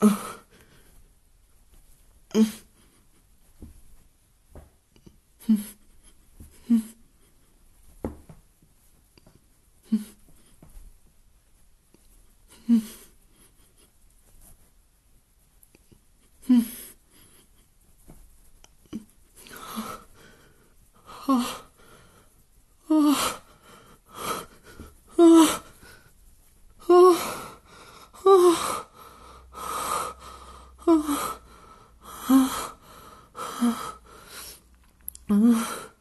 아, あ あ